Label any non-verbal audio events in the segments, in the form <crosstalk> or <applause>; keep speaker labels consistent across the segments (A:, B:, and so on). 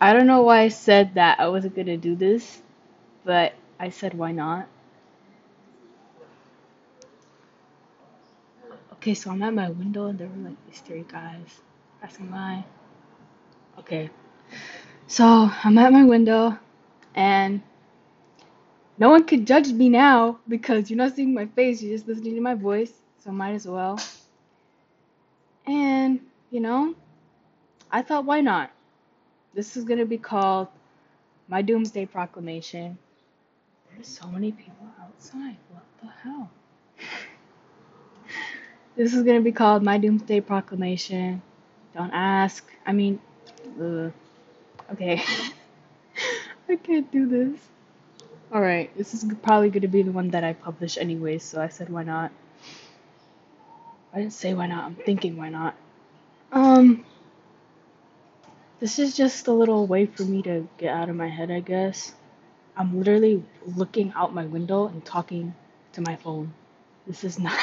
A: I don't know why I said that I wasn't gonna do this, but I said why not. Okay, so I'm at my window and there were like these three guys passing by. Okay, so I'm at my window and no one could judge me now because you're not seeing my face, you're just listening to my voice, so might as well. And, you know, I thought why not? This is gonna be called my Doomsday Proclamation. There's so many people outside. What the hell? <laughs> This is gonna be called my Doomsday Proclamation. Don't ask. I mean, ugh. okay. <laughs> I can't do this. Alright, this is probably gonna be the one that I publish anyways, so I said why not. I didn't say why not, I'm thinking why not. Um, this is just a little way for me to get out of my head, I guess. I'm literally looking out my window and talking to my phone. This is not.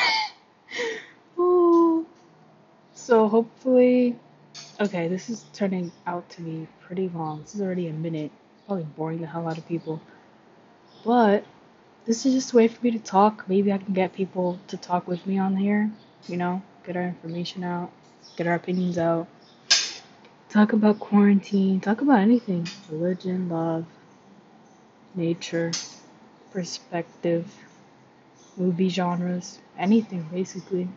A: <laughs> Ooh. So hopefully, okay, this is turning out to be pretty long. This is already a minute. Probably boring the hell out of people. But this is just a way for me to talk. Maybe I can get people to talk with me on here. You know, get our information out, get our opinions out, talk about quarantine, talk about anything religion, love, nature, perspective, movie genres, anything basically.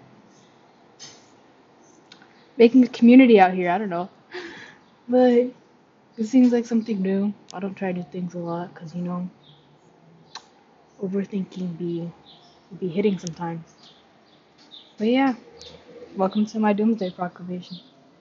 A: Making a community out here, I don't know. <laughs> But it seems like something new. I don't try new things a lot because, you know, overthinking be be hitting sometimes. But yeah, welcome to my Doomsday Proclamation.